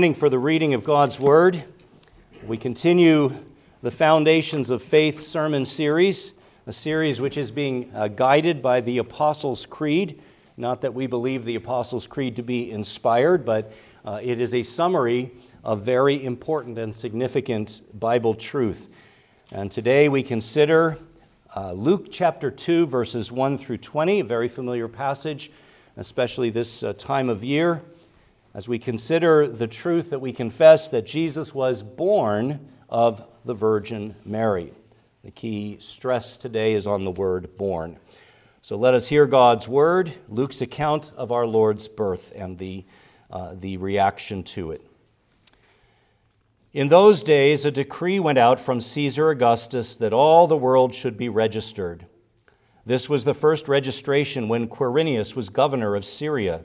For the reading of God's Word, we continue the Foundations of Faith sermon series, a series which is being uh, guided by the Apostles' Creed. Not that we believe the Apostles' Creed to be inspired, but uh, it is a summary of very important and significant Bible truth. And today we consider uh, Luke chapter 2, verses 1 through 20, a very familiar passage, especially this uh, time of year as we consider the truth that we confess that Jesus was born of the Virgin Mary. The key stress today is on the word born. So let us hear God's word, Luke's account of our Lord's birth and the, uh, the reaction to it. In those days, a decree went out from Caesar Augustus that all the world should be registered. This was the first registration when Quirinius was governor of Syria.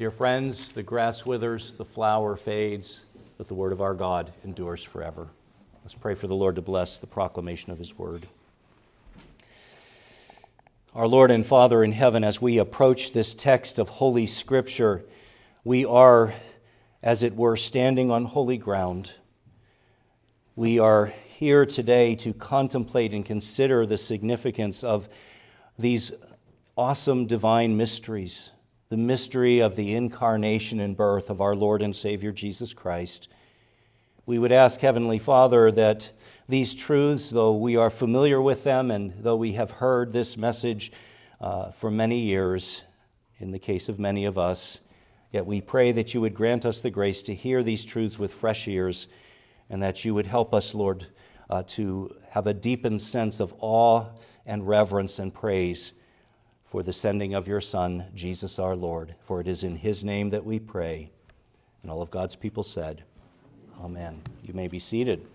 Dear friends, the grass withers, the flower fades, but the word of our God endures forever. Let's pray for the Lord to bless the proclamation of his word. Our Lord and Father in heaven, as we approach this text of Holy Scripture, we are, as it were, standing on holy ground. We are here today to contemplate and consider the significance of these awesome divine mysteries the mystery of the incarnation and birth of our Lord and Savior Jesus Christ. We would ask, Heavenly Father, that these truths, though we are familiar with them and though we have heard this message uh, for many years, in the case of many of us, yet we pray that you would grant us the grace to hear these truths with fresh ears and that you would help us, Lord, uh, to have a deepened sense of awe and reverence and praise for the sending of your Son, Jesus our Lord. For it is in his name that we pray. And all of God's people said, Amen. You may be seated.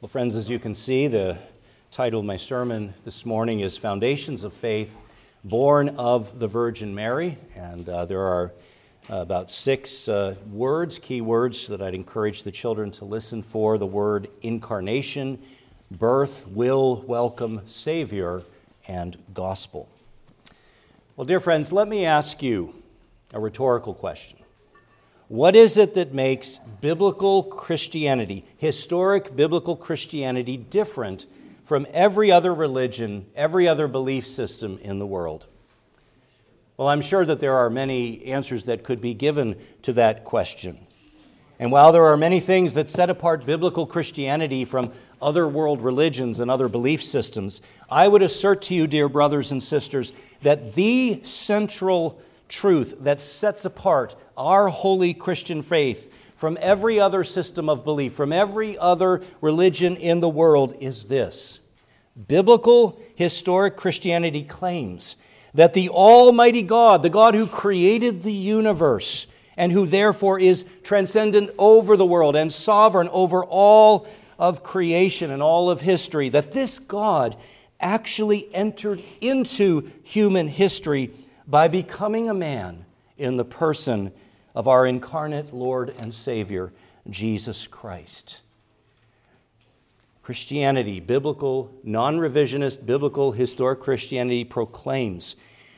Well, friends, as you can see, the title of my sermon this morning is Foundations of Faith, Born of the Virgin Mary. And uh, there are about six uh, words, key words that I'd encourage the children to listen for the word incarnation, birth, will, welcome, Savior, and gospel. Well, dear friends, let me ask you a rhetorical question. What is it that makes biblical Christianity, historic biblical Christianity, different from every other religion, every other belief system in the world? Well, I'm sure that there are many answers that could be given to that question. And while there are many things that set apart biblical Christianity from other world religions and other belief systems, I would assert to you, dear brothers and sisters, that the central truth that sets apart our holy Christian faith from every other system of belief, from every other religion in the world is this Biblical historic Christianity claims that the Almighty God, the God who created the universe, and who therefore is transcendent over the world and sovereign over all of creation and all of history, that this God actually entered into human history by becoming a man in the person of our incarnate Lord and Savior, Jesus Christ. Christianity, biblical, non revisionist, biblical, historic Christianity proclaims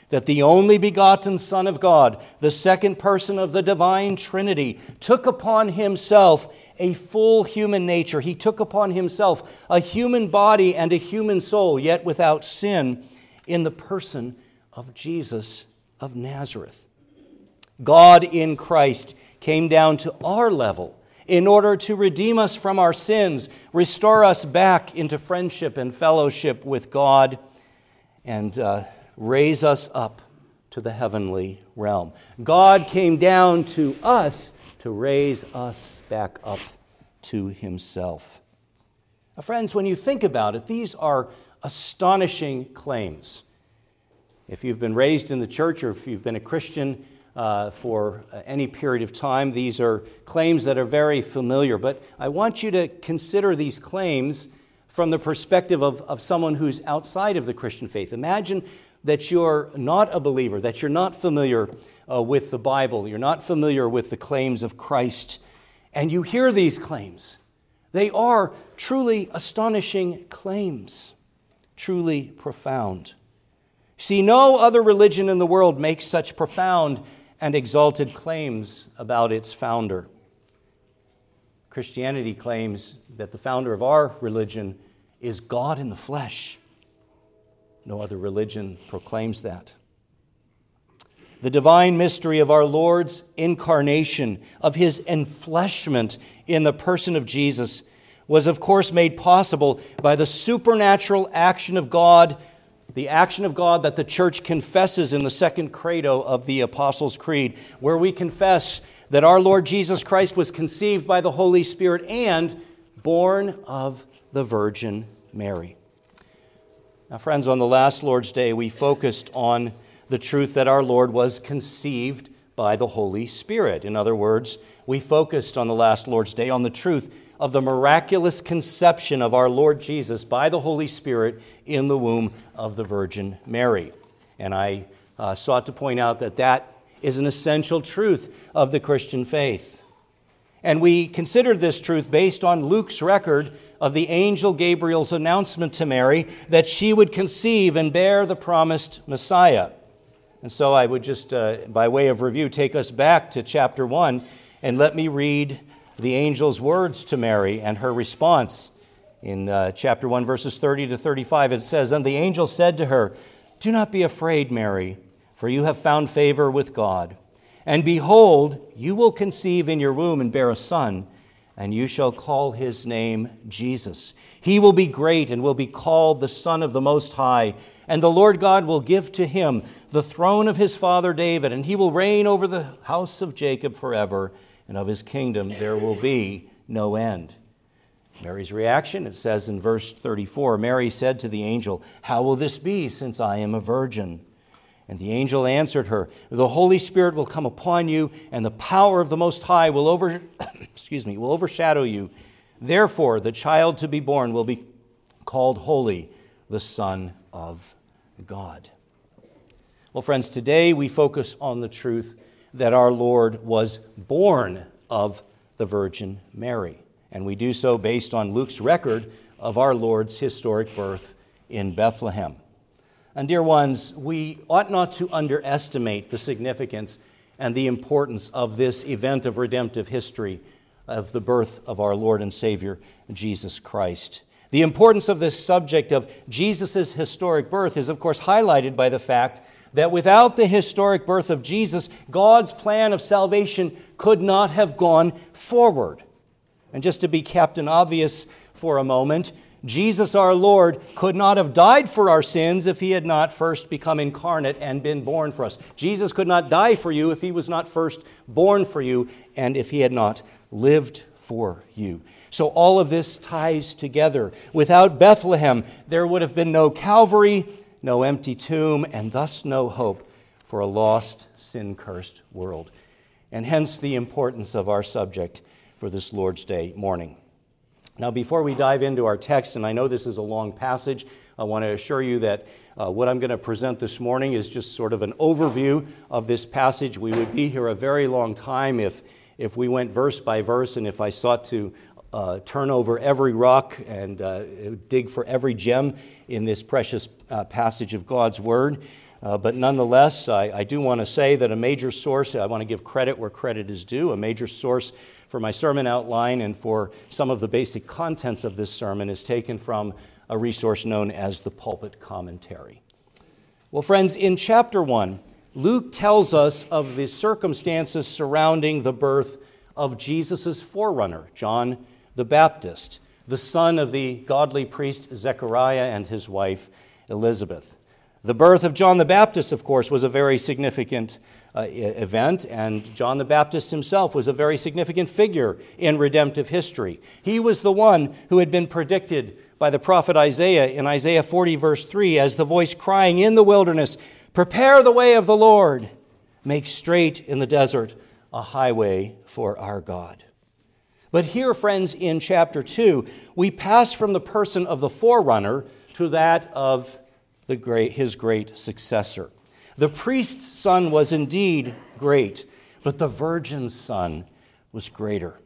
that the only begotten Son of God, the second person of the divine Trinity, took upon himself a full human nature. He took upon himself a human body and a human soul, yet without sin, in the person of Jesus of Nazareth. God in Christ came down to our level in order to redeem us from our sins, restore us back into friendship and fellowship with God, and uh, raise us up to the heavenly realm. God came down to us to raise us back up to Himself. Now, friends, when you think about it, these are astonishing claims. If you've been raised in the church or if you've been a Christian uh, for any period of time, these are claims that are very familiar. But I want you to consider these claims from the perspective of, of someone who's outside of the Christian faith. Imagine that you're not a believer, that you're not familiar uh, with the Bible, you're not familiar with the claims of Christ, and you hear these claims. They are truly astonishing claims, truly profound. See, no other religion in the world makes such profound and exalted claims about its founder. Christianity claims that the founder of our religion is God in the flesh. No other religion proclaims that. The divine mystery of our Lord's incarnation, of his enfleshment in the person of Jesus, was of course made possible by the supernatural action of God the action of God that the church confesses in the second credo of the Apostles' Creed, where we confess that our Lord Jesus Christ was conceived by the Holy Spirit and born of the Virgin Mary. Now, friends, on the last Lord's Day, we focused on the truth that our Lord was conceived by the Holy Spirit. In other words, we focused on the last Lord's Day on the truth of the miraculous conception of our Lord Jesus by the Holy Spirit in the womb of the Virgin Mary. And I uh, sought to point out that that is an essential truth of the Christian faith. And we considered this truth based on Luke's record of the angel Gabriel's announcement to Mary that she would conceive and bear the promised Messiah. And so I would just, uh, by way of review, take us back to chapter 1 and let me read the angel's words to Mary and her response. In uh, chapter 1, verses 30 to 35, it says, And the angel said to her, Do not be afraid, Mary, for you have found favor with God. And behold, you will conceive in your womb and bear a son, and you shall call his name Jesus. He will be great and will be called the Son of the Most High. And the Lord God will give to him the throne of his father David, and he will reign over the house of Jacob forever and of his kingdom there will be no end. Mary's reaction, it says in verse 34 Mary said to the angel, How will this be, since I am a virgin? And the angel answered her, The Holy Spirit will come upon you, and the power of the Most High will, over, excuse me, will overshadow you. Therefore, the child to be born will be called Holy, the Son of God. Well, friends, today we focus on the truth that our Lord was born of the Virgin Mary. And we do so based on Luke's record of our Lord's historic birth in Bethlehem. And, dear ones, we ought not to underestimate the significance and the importance of this event of redemptive history of the birth of our Lord and Savior, Jesus Christ. The importance of this subject of Jesus' historic birth is, of course, highlighted by the fact that without the historic birth of Jesus, God's plan of salvation could not have gone forward. And just to be Captain Obvious for a moment, Jesus our Lord could not have died for our sins if he had not first become incarnate and been born for us. Jesus could not die for you if he was not first born for you and if he had not lived for you. So all of this ties together. Without Bethlehem, there would have been no Calvary, no empty tomb, and thus no hope for a lost, sin cursed world. And hence the importance of our subject for this Lord's Day morning. Now, before we dive into our text, and I know this is a long passage, I want to assure you that uh, what I'm going to present this morning is just sort of an overview of this passage. We would be here a very long time if, if we went verse by verse and if I sought to uh, turn over every rock and uh, dig for every gem in this precious uh, passage of God's Word. Uh, but nonetheless, I, I do want to say that a major source, I want to give credit where credit is due, a major source for my sermon outline and for some of the basic contents of this sermon is taken from a resource known as the Pulpit Commentary. Well, friends, in chapter 1, Luke tells us of the circumstances surrounding the birth of Jesus' forerunner, John the Baptist, the son of the godly priest Zechariah and his wife Elizabeth. The birth of John the Baptist, of course, was a very significant uh, event, and John the Baptist himself was a very significant figure in redemptive history. He was the one who had been predicted by the prophet Isaiah in Isaiah 40, verse 3, as the voice crying in the wilderness, Prepare the way of the Lord, make straight in the desert a highway for our God. But here, friends, in chapter 2, we pass from the person of the forerunner to that of great, his great successor. The priest's son was indeed great, but the virgin's son was greater.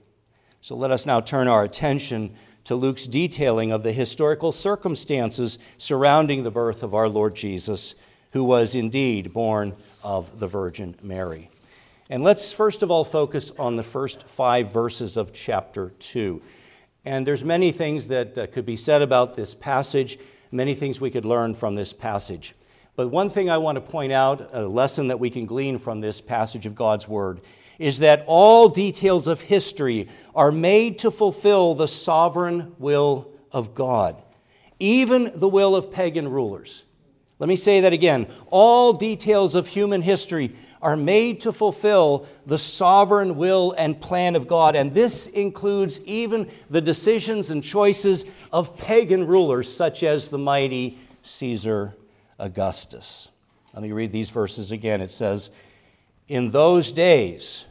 So let us now turn our attention to Luke's detailing of the historical circumstances surrounding the birth of our Lord Jesus, who was indeed born of the Virgin Mary. And let's first of all focus on the first five verses of chapter 2. And there's many things that uh, could be said about this passage, many things we could learn from this passage. But one thing I want to point out, a lesson that we can glean from this passage of God's Word, is that all details of history are made to fulfill the sovereign will of God, even the will of pagan rulers. Let me say that again. All details of human history are made to fulfill the sovereign will and plan of God. And this includes even the decisions and choices of pagan rulers, such as the mighty Caesar Augustus. Let me read these verses again. It says, In those days,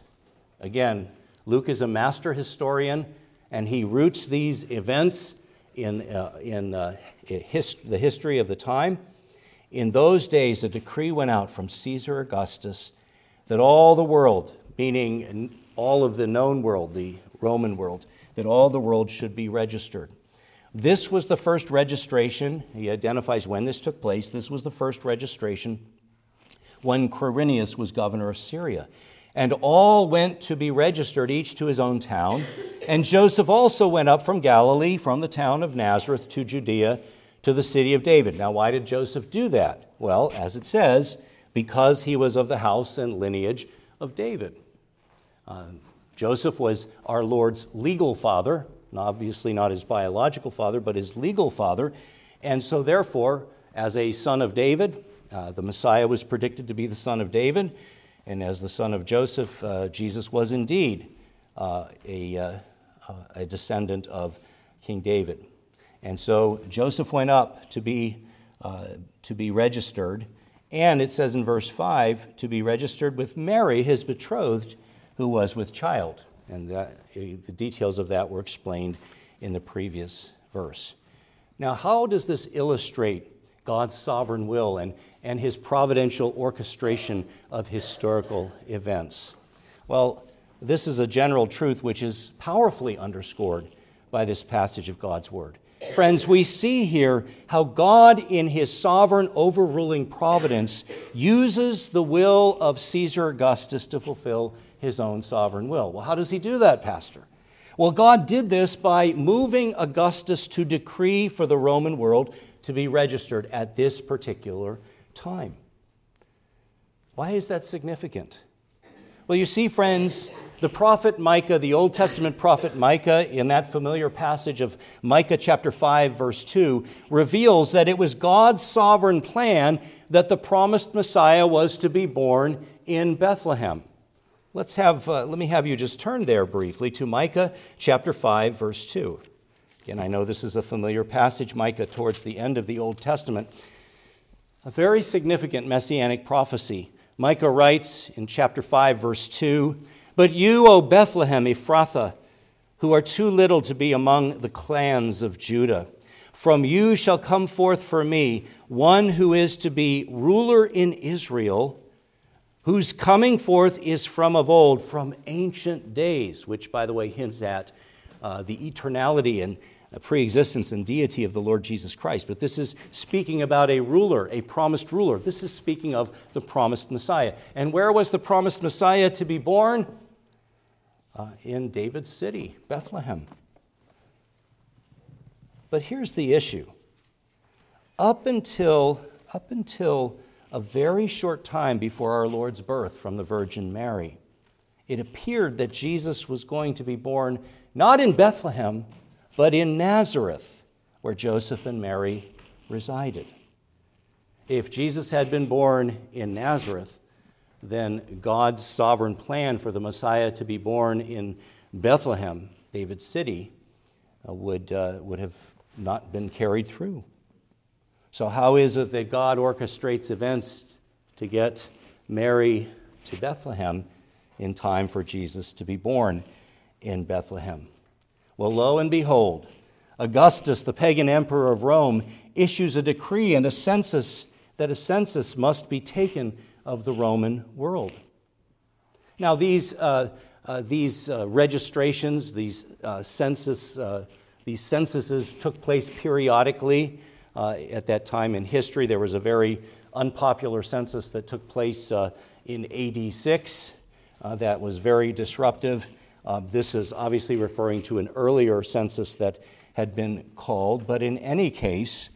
again, Luke is a master historian, and he roots these events in, uh, in uh, his, the history of the time. In those days, a decree went out from Caesar Augustus that all the world, meaning all of the known world, the Roman world, that all the world should be registered. This was the first registration. He identifies when this took place. This was the first registration when Quirinius was governor of Syria. And all went to be registered, each to his own town. And Joseph also went up from Galilee, from the town of Nazareth to Judea, to the city of David. Now, why did Joseph do that? Well, as it says, because he was of the house and lineage of David. Uh, Joseph was our Lord's legal father, obviously not his biological father, but his legal father. And so, therefore, as a son of David, uh, the Messiah was predicted to be the son of David. And as the son of Joseph, uh, Jesus was indeed uh, a, uh, uh, a descendant of King David. And so Joseph went up to be, uh, to be registered. And it says in verse 5 to be registered with Mary, his betrothed, who was with child. And that, eh, the details of that were explained in the previous verse. Now, how does this illustrate God's sovereign will and, and his providential orchestration of historical events? Well, this is a general truth which is powerfully underscored by this passage of God's Word. Friends, we see here how God, in his sovereign overruling providence, uses the will of Caesar Augustus to fulfill his own sovereign will. Well, how does he do that, Pastor? Well, God did this by moving Augustus to decree for the Roman world to be registered at this particular time. Why is that significant? Well, you see, friends, The prophet Micah, the Old Testament prophet Micah, in that familiar passage of Micah chapter 5, verse 2, reveals that it was God's sovereign plan that the promised Messiah was to be born in Bethlehem. Let's have, uh, let me have you just turn there briefly to Micah chapter 5, verse 2. Again, I know this is a familiar passage, Micah, towards the end of the Old Testament. A very significant messianic prophecy. Micah writes in chapter 5, verse 2 But you, O Bethlehem Ephrathah, who are too little to be among the clans of Judah, from you shall come forth for me one who is to be ruler in Israel whose coming forth is from of old, from ancient days, which, by the way, hints at uh, the eternality and preexistence and deity of the Lord Jesus Christ. But this is speaking about a ruler, a promised ruler. This is speaking of the promised Messiah. And where was the promised Messiah to be born? Uh, in David's city, Bethlehem. But here's the issue. Up until, up until a very short time before our Lord's birth from the Virgin Mary. It appeared that Jesus was going to be born not in Bethlehem, but in Nazareth, where Joseph and Mary resided. If Jesus had been born in Nazareth, then God's sovereign plan for the Messiah to be born in Bethlehem, David's city, uh, would, uh, would have not been carried through. So, how is it that God orchestrates events to get Mary to Bethlehem in time for Jesus to be born in Bethlehem? Well, lo and behold, Augustus, the pagan emperor of Rome, issues a decree and a census that a census must be taken of the Roman world. Now, these, uh, uh, these uh, registrations, these uh, census, uh, these censuses took place periodically uh, at that time in history. There was a very unpopular census that took place in AD 6 uh, that was very disruptive. Uh, this is obviously referring to an earlier census that had been called, but in any case,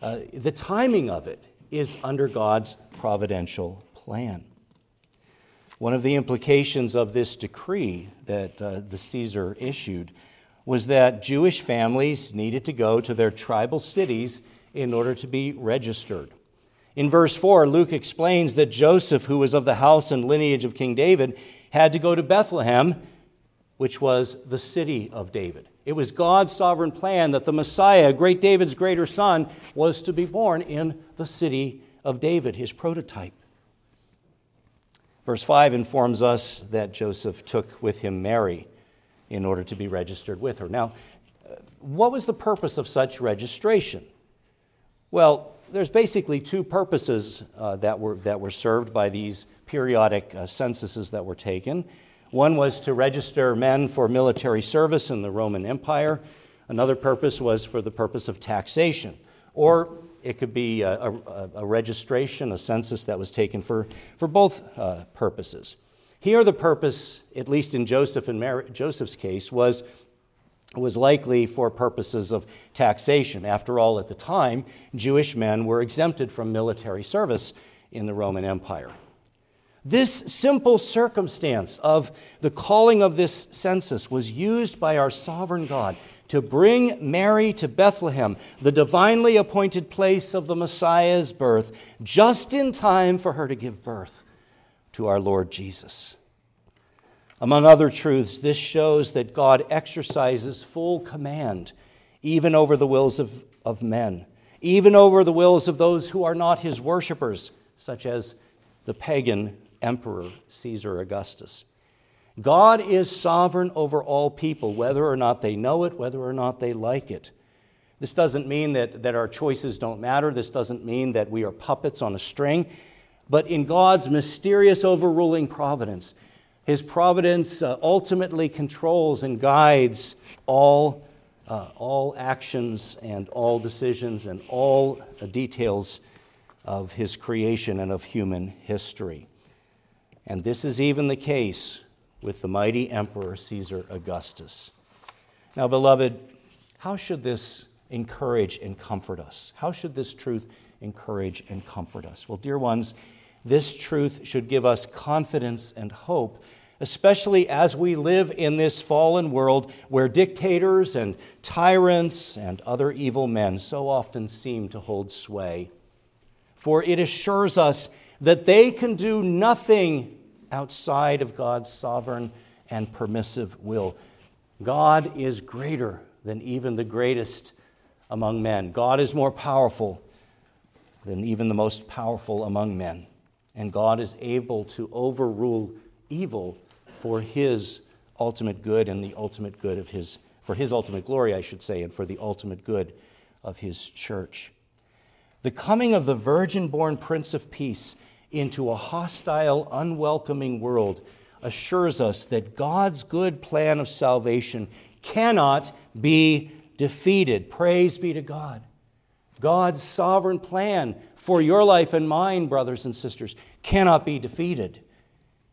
uh, the timing of it is under God's providential plan. One of the implications of this decree that uh, the Caesar issued was that Jewish families needed to go to their tribal cities in order to be registered. In verse 4, Luke explains that Joseph, who was of the house and lineage of King David, had to go to Bethlehem, which was the city of David. It was God's sovereign plan that the Messiah, great David's greater son, was to be born in the city of David, his prototype. Verse 5 informs us that Joseph took with him Mary in order to be registered with her. Now, what was the purpose of such registration? Well, there's basically two purposes uh, that, were, that were served by these periodic uh, censuses that were taken. One was to register men for military service in the Roman Empire. Another purpose was for the purpose of taxation. Or it could be a, a, a registration, a census that was taken for, for both uh, purposes. Here, the purpose, at least in Joseph and Joseph's case, was was likely for purposes of taxation. After all, at the time, Jewish men were exempted from military service in the Roman Empire. This simple circumstance of the calling of this census was used by our sovereign God to bring Mary to Bethlehem, the divinely appointed place of the Messiah's birth, just in time for her to give birth to our Lord Jesus. Among other truths, this shows that God exercises full command even over the wills of, of men, even over the wills of those who are not his worshippers, such as the pagan emperor Caesar Augustus. God is sovereign over all people, whether or not they know it, whether or not they like it. This doesn't mean that, that our choices don't matter. This doesn't mean that we are puppets on a string. But in God's mysterious overruling providence, his providence uh, ultimately controls and guides all, uh, all actions and all decisions and all uh, details of His creation and of human history. And this is even the case with the mighty Emperor Caesar Augustus. Now, beloved, how should this encourage and comfort us? How should this truth encourage and comfort us? Well, dear ones, this truth should give us confidence and hope especially as we live in this fallen world where dictators and tyrants and other evil men so often seem to hold sway. For it assures us that they can do nothing outside of God's sovereign and permissive will. God is greater than even the greatest among men. God is more powerful than even the most powerful among men. And God is able to overrule evil for his ultimate good and the ultimate good of his, for his ultimate glory, I should say, and for the ultimate good of his church. The coming of the virgin born Prince of Peace into a hostile, unwelcoming world assures us that God's good plan of salvation cannot be defeated. Praise be to God. God's sovereign plan for your life and mine, brothers and sisters, cannot be defeated,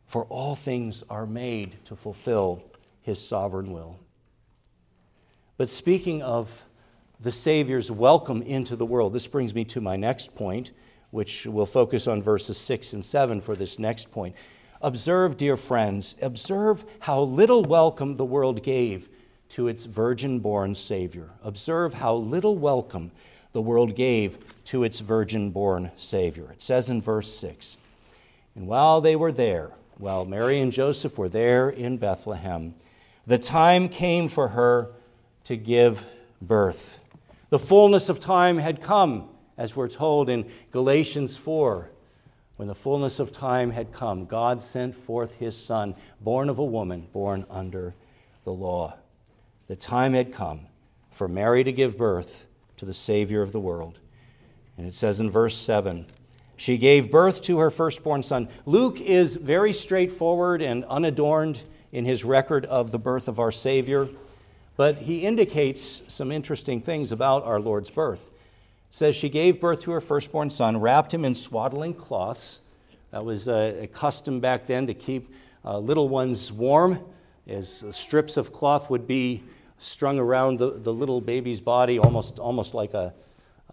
for all things are made to fulfill his sovereign will. But speaking of the Savior's welcome into the world, this brings me to my next point, which we'll focus on verses 6 and 7 for this next point. Observe, dear friends, observe how little welcome the world gave to its virgin born Savior. Observe how little welcome the world gave to its virgin born Savior. It says in verse 6 And while they were there, while Mary and Joseph were there in Bethlehem, the time came for her to give birth. The fullness of time had come, as we're told in Galatians 4. When the fullness of time had come, God sent forth his Son, born of a woman, born under the law. The time had come for Mary to give birth to the Savior of the world. And it says in verse 7 she gave birth to her firstborn son. Luke is very straightforward and unadorned in his record of the birth of our Savior, but he indicates some interesting things about our Lord's birth. Says she gave birth to her firstborn son, wrapped him in swaddling cloths. That was a, a custom back then to keep uh, little ones warm, as strips of cloth would be strung around the, the little baby's body, almost, almost like a,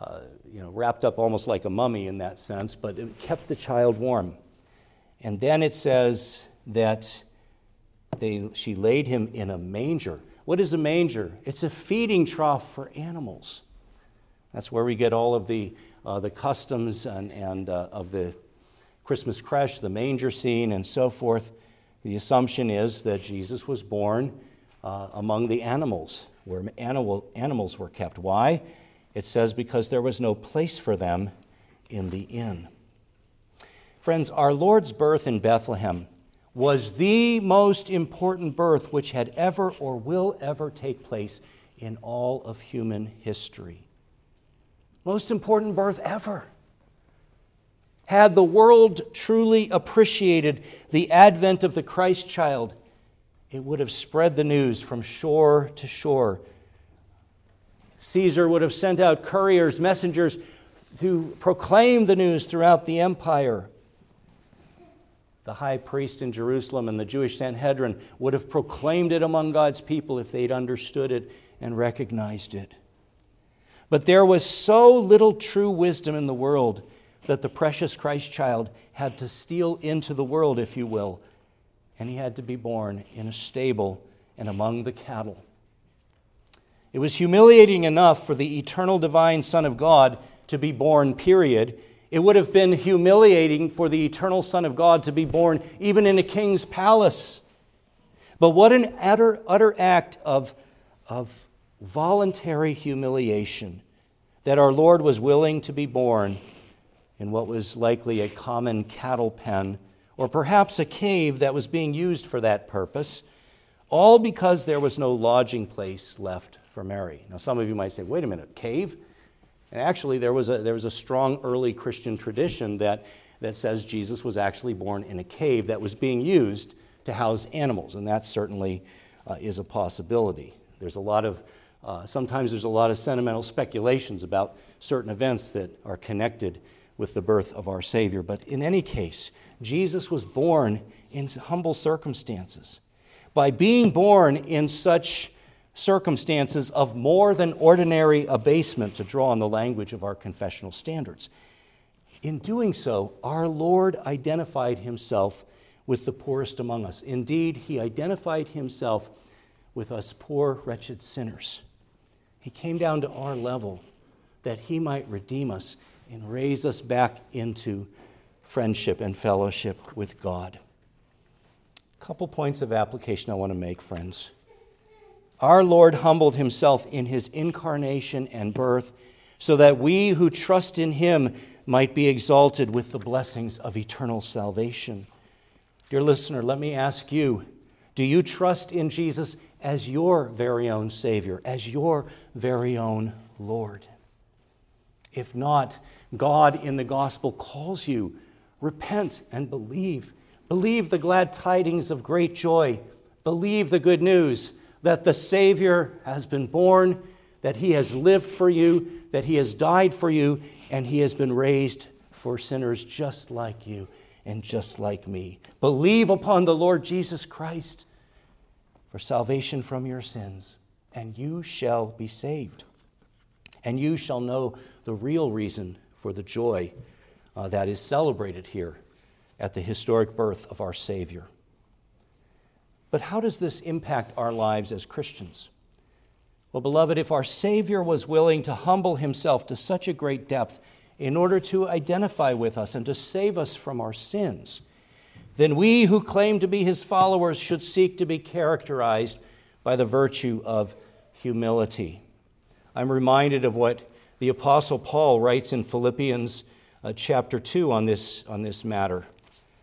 uh, you know, wrapped up almost like a mummy in that sense, but it kept the child warm. And then it says that they, she laid him in a manger. What is a manger? It's a feeding trough for animals. That's where we get all of the, uh, the customs and, and uh, of the Christmas creche, the manger scene, and so forth. The assumption is that Jesus was born uh, among the animals, where animal, animals were kept. Why? It says, because there was no place for them in the inn. Friends, our Lord's birth in Bethlehem was the most important birth which had ever or will ever take place in all of human history. Most important birth ever. Had the world truly appreciated the advent of the Christ child, it would have spread the news from shore to shore. Caesar would have sent out couriers, messengers to proclaim the news throughout the empire. The high priest in Jerusalem and the Jewish Sanhedrin would have proclaimed it among God's people if they'd understood it and recognized it. But there was so little true wisdom in the world that the precious Christ child had to steal into the world, if you will, and he had to be born in a stable and among the cattle. It was humiliating enough for the eternal divine Son of God to be born, period. It would have been humiliating for the eternal Son of God to be born even in a king's palace. But what an utter, utter act of, of voluntary humiliation that our Lord was willing to be born in what was likely a common cattle pen or perhaps a cave that was being used for that purpose, all because there was no lodging place left for Mary. Now, some of you might say, wait a minute, cave? And actually, there was a, there was a strong early Christian tradition that, that says Jesus was actually born in a cave that was being used to house animals, and that certainly uh, is a possibility. There's a lot of, uh, sometimes there's a lot of sentimental speculations about certain events that are connected with the birth of our Savior. But in any case, Jesus was born in humble circumstances. By being born in such circumstances of more than ordinary abasement, to draw on the language of our confessional standards, in doing so, our Lord identified himself with the poorest among us. Indeed, he identified himself with us poor, wretched sinners. He came down to our level that he might redeem us and raise us back into friendship and fellowship with God. A couple points of application I want to make, friends. Our Lord humbled himself in his incarnation and birth so that we who trust in him might be exalted with the blessings of eternal salvation. Dear listener, let me ask you do you trust in Jesus as your very own Savior, as your very own Lord? If not, God in the gospel calls you repent and believe. Believe the glad tidings of great joy. Believe the good news that the Savior has been born, that He has lived for you, that He has died for you, and He has been raised for sinners just like you and just like me. Believe upon the Lord Jesus Christ for salvation from your sins, and you shall be saved. And you shall know the real reason for the joy uh, that is celebrated here at the historic birth of our Savior. But how does this impact our lives as Christians? Well, beloved, if our Savior was willing to humble himself to such a great depth in order to identify with us and to save us from our sins, then we who claim to be his followers should seek to be characterized by the virtue of humility. I'm reminded of what the Apostle Paul writes in Philippians uh, chapter 2 on this, on this matter.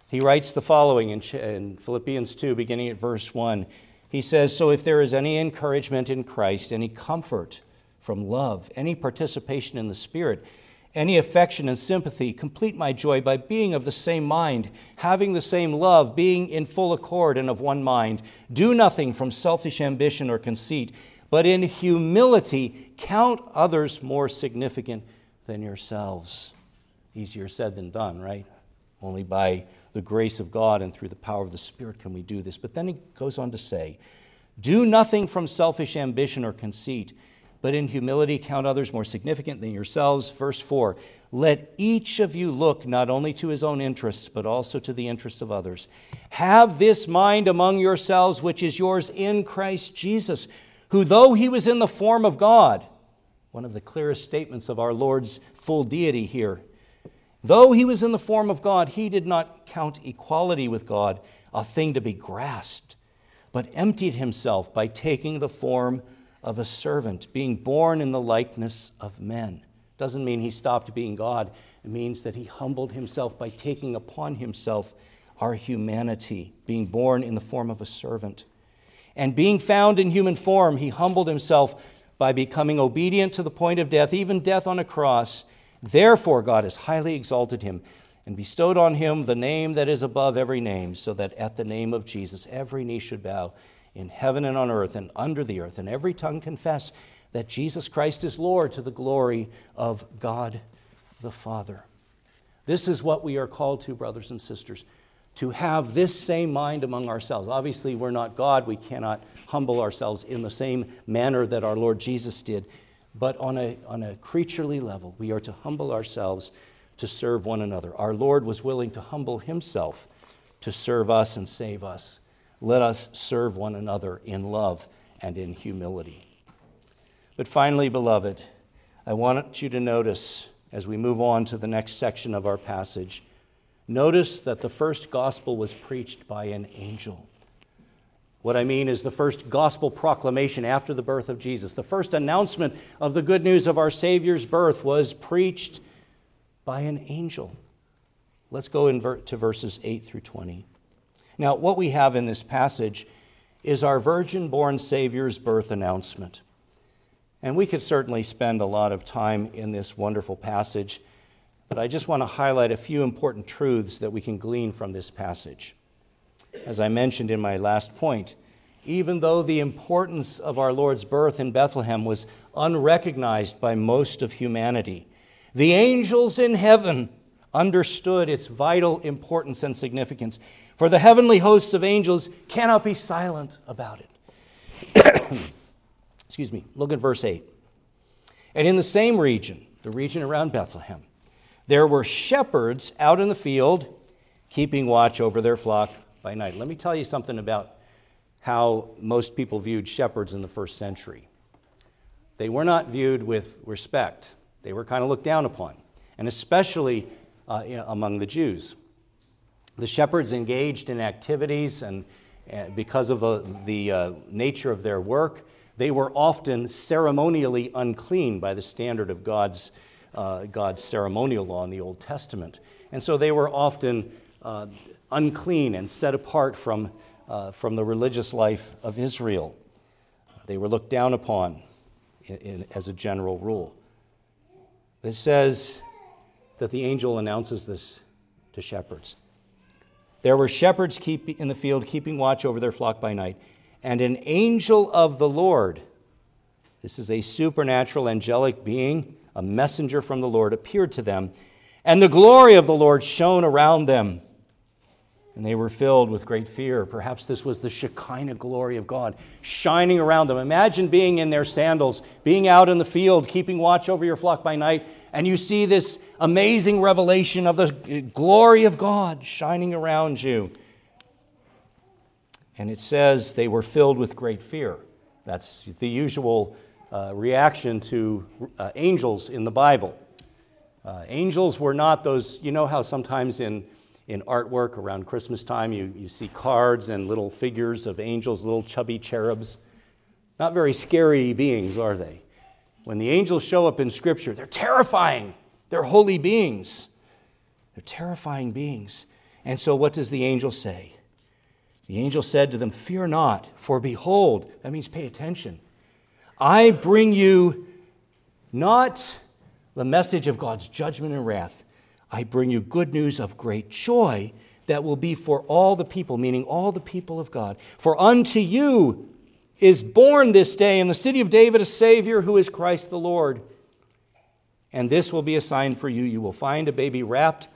He writes the following in, in Philippians 2, beginning at verse 1. He says, So if there is any encouragement in Christ, any comfort from love, any participation in the Spirit, any affection and sympathy, complete my joy by being of the same mind, having the same love, being in full accord and of one mind. Do nothing from selfish ambition or conceit, but in humility count others more significant than yourselves. Easier said than done, right? Only by the grace of God and through the power of the Spirit can we do this. But then he goes on to say, Do nothing from selfish ambition or conceit, but in humility count others more significant than yourselves. Verse 4 Let each of you look not only to his own interests, but also to the interests of others. Have this mind among yourselves, which is yours in Christ Jesus, who, though he was in the form of God, one of the clearest statements of our Lord's full deity here, Though he was in the form of God, he did not count equality with God a thing to be grasped, but emptied himself by taking the form of a servant, being born in the likeness of men. Doesn't mean he stopped being God, it means that he humbled himself by taking upon himself our humanity, being born in the form of a servant. And being found in human form, he humbled himself by becoming obedient to the point of death, even death on a cross Therefore, God has highly exalted him and bestowed on him the name that is above every name, so that at the name of Jesus every knee should bow in heaven and on earth and under the earth, and every tongue confess that Jesus Christ is Lord to the glory of God the Father. This is what we are called to, brothers and sisters, to have this same mind among ourselves. Obviously, we're not God. We cannot humble ourselves in the same manner that our Lord Jesus did. But on a, on a creaturely level, we are to humble ourselves to serve one another. Our Lord was willing to humble himself to serve us and save us. Let us serve one another in love and in humility. But finally, beloved, I want you to notice as we move on to the next section of our passage, notice that the first gospel was preached by an angel. What I mean is the first gospel proclamation after the birth of Jesus. The first announcement of the good news of our Savior's birth was preached by an angel. Let's go to verses 8 through 20. Now, what we have in this passage is our virgin born Savior's birth announcement. And we could certainly spend a lot of time in this wonderful passage, but I just want to highlight a few important truths that we can glean from this passage. As I mentioned in my last point, even though the importance of our Lord's birth in Bethlehem was unrecognized by most of humanity, the angels in heaven understood its vital importance and significance. For the heavenly hosts of angels cannot be silent about it. Excuse me, look at verse 8. And in the same region, the region around Bethlehem, there were shepherds out in the field, keeping watch over their flock by night. Let me tell you something about how most people viewed shepherds in the first century. They were not viewed with respect, they were kind of looked down upon, and especially uh, among the Jews. The shepherds engaged in activities, and uh, because of the, the uh, nature of their work, they were often ceremonially unclean by the standard of God's, uh, God's ceremonial law in the Old Testament. And so they were often uh, unclean and set apart from, from the religious life of Israel. They were looked down upon in, in, as a general rule. It says that the angel announces this to shepherds. There were shepherds keep, in the field keeping watch over their flock by night, and an angel of the Lord, this is a supernatural angelic being, a messenger from the Lord, appeared to them, and the glory of the Lord shone around them and they were filled with great fear. Perhaps this was the Shekinah glory of God shining around them. Imagine being in their sandals, being out in the field, keeping watch over your flock by night, and you see this amazing revelation of the glory of God shining around you. And it says they were filled with great fear. That's the usual uh, reaction to uh, angels in the Bible. Uh, angels were not those, you know how sometimes in in artwork around Christmas time. You, you see cards and little figures of angels, little chubby cherubs. Not very scary beings, are they? When the angels show up in Scripture, they're terrifying. They're holy beings. They're terrifying beings. And so, what does the angel say? The angel said to them, Fear not, for behold, that means pay attention. I bring you not the message of God's judgment and wrath, I bring you good news of great joy that will be for all the people, meaning all the people of God. For unto you is born this day in the city of David a Savior who is Christ the Lord. And this will be a sign for you. You will find a baby wrapped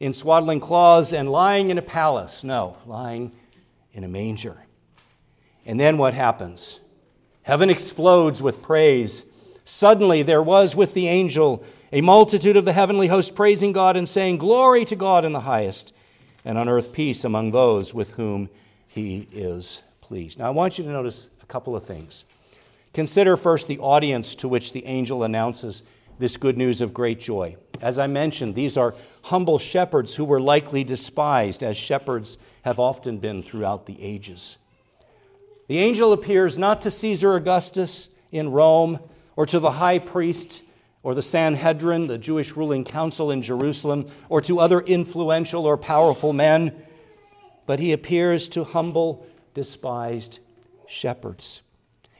in swaddling cloths and lying in a palace. No, lying in a manger. And then what happens? Heaven explodes with praise. Suddenly there was with the angel a multitude of the heavenly host praising God and saying, Glory to God in the highest, and on earth peace among those with whom he is pleased. Now, I want you to notice couple of things. Consider first the audience to which the angel announces this good news of great joy. As I mentioned, these are humble shepherds who were likely despised, as shepherds have often been throughout the ages. The angel appears not to Caesar Augustus in Rome or to the high priest or the Sanhedrin, the Jewish ruling council in Jerusalem, or to other influential or powerful men, but he appears to humble, despised shepherds.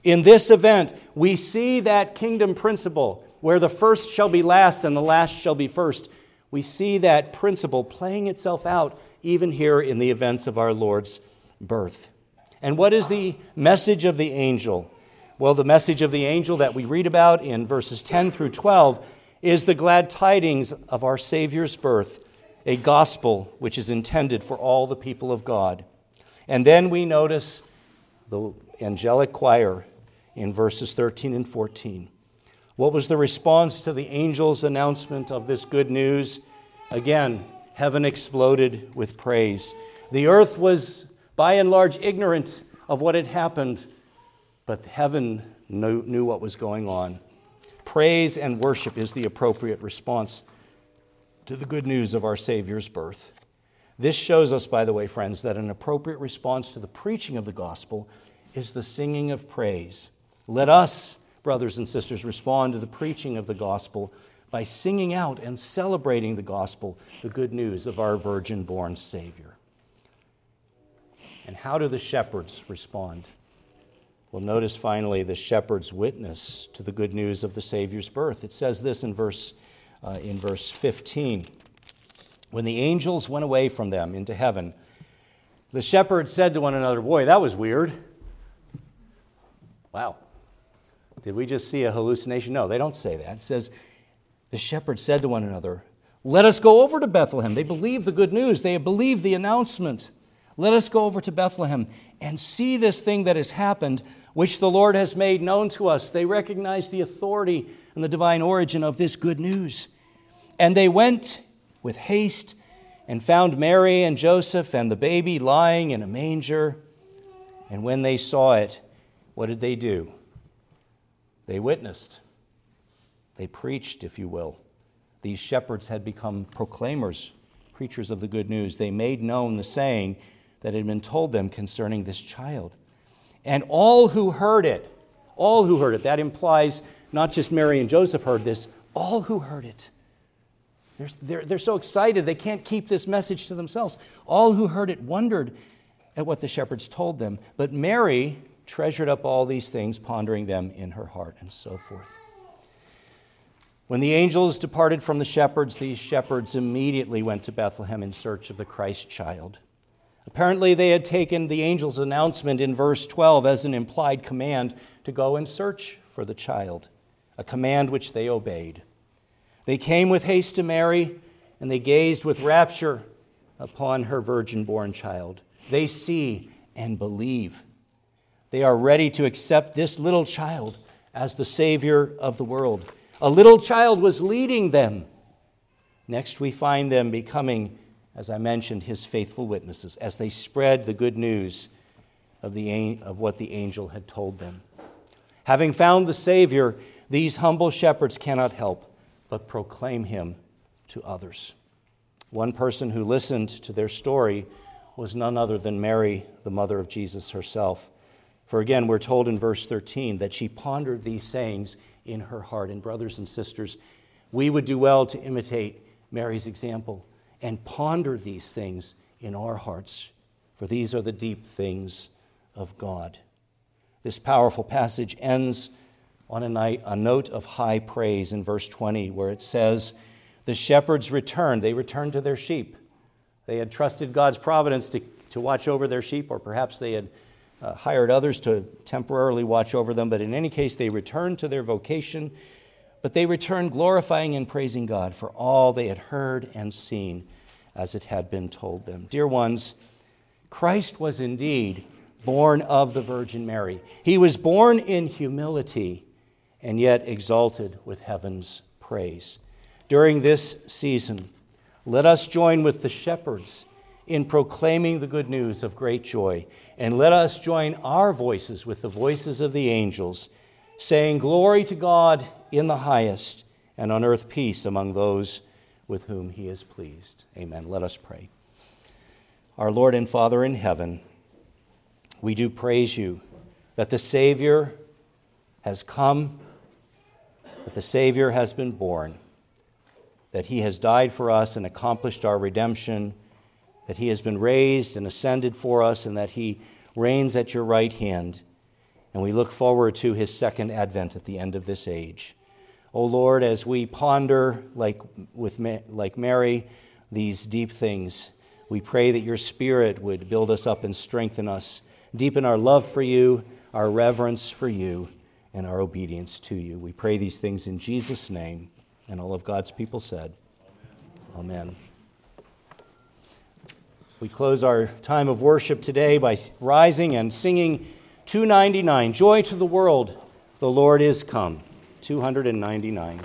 In this event, we see that kingdom principle where the first shall be last and the last shall be first. We see that principle playing itself out even here in the events of our Lord's birth. And what is the message of the angel? Well, the message of the angel that we read about in verses 10 through 12 is the glad tidings of our Savior's birth, a gospel which is intended for all the people of God. And then we notice the angelic choir in verses 13 and 14. What was the response to the angel's announcement of this good news? Again, heaven exploded with praise. The earth was by and large ignorant of what had happened but heaven knew, knew what was going on. Praise and worship is the appropriate response to the good news of our Savior's birth. This shows us, by the way, friends, that an appropriate response to the preaching of the gospel is the singing of praise. Let us, brothers and sisters, respond to the preaching of the gospel by singing out and celebrating the gospel, the good news of our virgin born Savior. And how do the shepherds respond? Well, notice finally the shepherd's witness to the good news of the Savior's birth. It says this in verse, uh, in verse 15. When the angels went away from them into heaven, the shepherds said to one another, Boy, that was weird. Wow. Did we just see a hallucination? No, they don't say that. It says, The shepherds said to one another, Let us go over to Bethlehem. They believe the good news, they believe the announcement. Let us go over to Bethlehem and see this thing that has happened which the Lord has made known to us. They recognized the authority and the divine origin of this good news. And they went with haste and found Mary and Joseph and the baby lying in a manger. And when they saw it, what did they do? They witnessed. They preached, if you will. These shepherds had become proclaimers, preachers of the good news. They made known the saying that had been told them concerning this child. And all who heard it, all who heard it, that implies not just Mary and Joseph heard this, all who heard it. They're, they're, they're so excited they can't keep this message to themselves. All who heard it wondered at what the shepherds told them. But Mary treasured up all these things, pondering them in her heart, and so forth. When the angels departed from the shepherds, these shepherds immediately went to Bethlehem in search of the Christ child. Apparently, they had taken the angel's announcement in verse 12 as an implied command to go and search for the child, a command which they obeyed. They came with haste to Mary, and they gazed with rapture upon her virgin born child. They see and believe. They are ready to accept this little child as the Savior of the world. A little child was leading them. Next, we find them becoming as I mentioned, his faithful witnesses as they spread the good news of, the, of what the angel had told them. Having found the Savior, these humble shepherds cannot help but proclaim him to others. One person who listened to their story was none other than Mary, the mother of Jesus herself. For again, we're told in verse 13 that she pondered these sayings in her heart. And, brothers and sisters, we would do well to imitate Mary's example and ponder these things in our hearts, for these are the deep things of God. This powerful passage ends on a, night, a note of high praise in verse 20, where it says, The shepherds returned. They returned to their sheep. They had trusted God's providence to, to watch over their sheep, or perhaps they had uh, hired others to temporarily watch over them. But in any case, they returned to their vocation but they returned glorifying and praising God for all they had heard and seen as it had been told them. Dear ones, Christ was indeed born of the Virgin Mary. He was born in humility and yet exalted with heaven's praise. During this season, let us join with the shepherds in proclaiming the good news of great joy, and let us join our voices with the voices of the angels saying, Glory to God in the highest, and on earth peace among those with whom he is pleased. Amen. Let us pray. Our Lord and Father in heaven, we do praise you that the Savior has come, that the Savior has been born, that he has died for us and accomplished our redemption, that he has been raised and ascended for us, and that he reigns at your right hand and we look forward to his second advent at the end of this age. O oh Lord, as we ponder, like, with, like Mary, these deep things, we pray that your Spirit would build us up and strengthen us, deepen our love for you, our reverence for you, and our obedience to you. We pray these things in Jesus' name. And all of God's people said, Amen. Amen. We close our time of worship today by rising and singing. 299, Joy to the world, the Lord is come. 299.